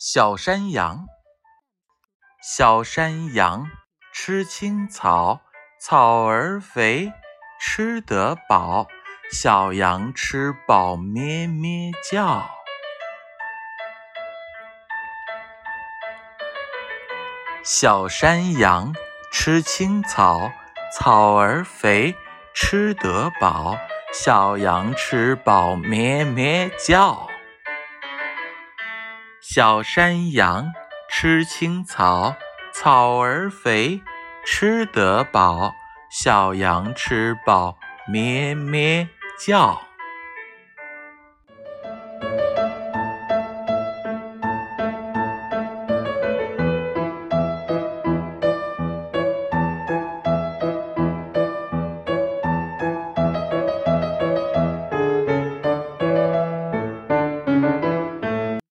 小山羊，小山羊吃青草，草儿肥，吃得饱。小羊吃饱咩咩叫。小山羊吃青草，草儿肥，吃得饱。小羊吃饱咩咩叫。小山羊吃青草草儿肥吃得饱小羊吃饱咩咩叫。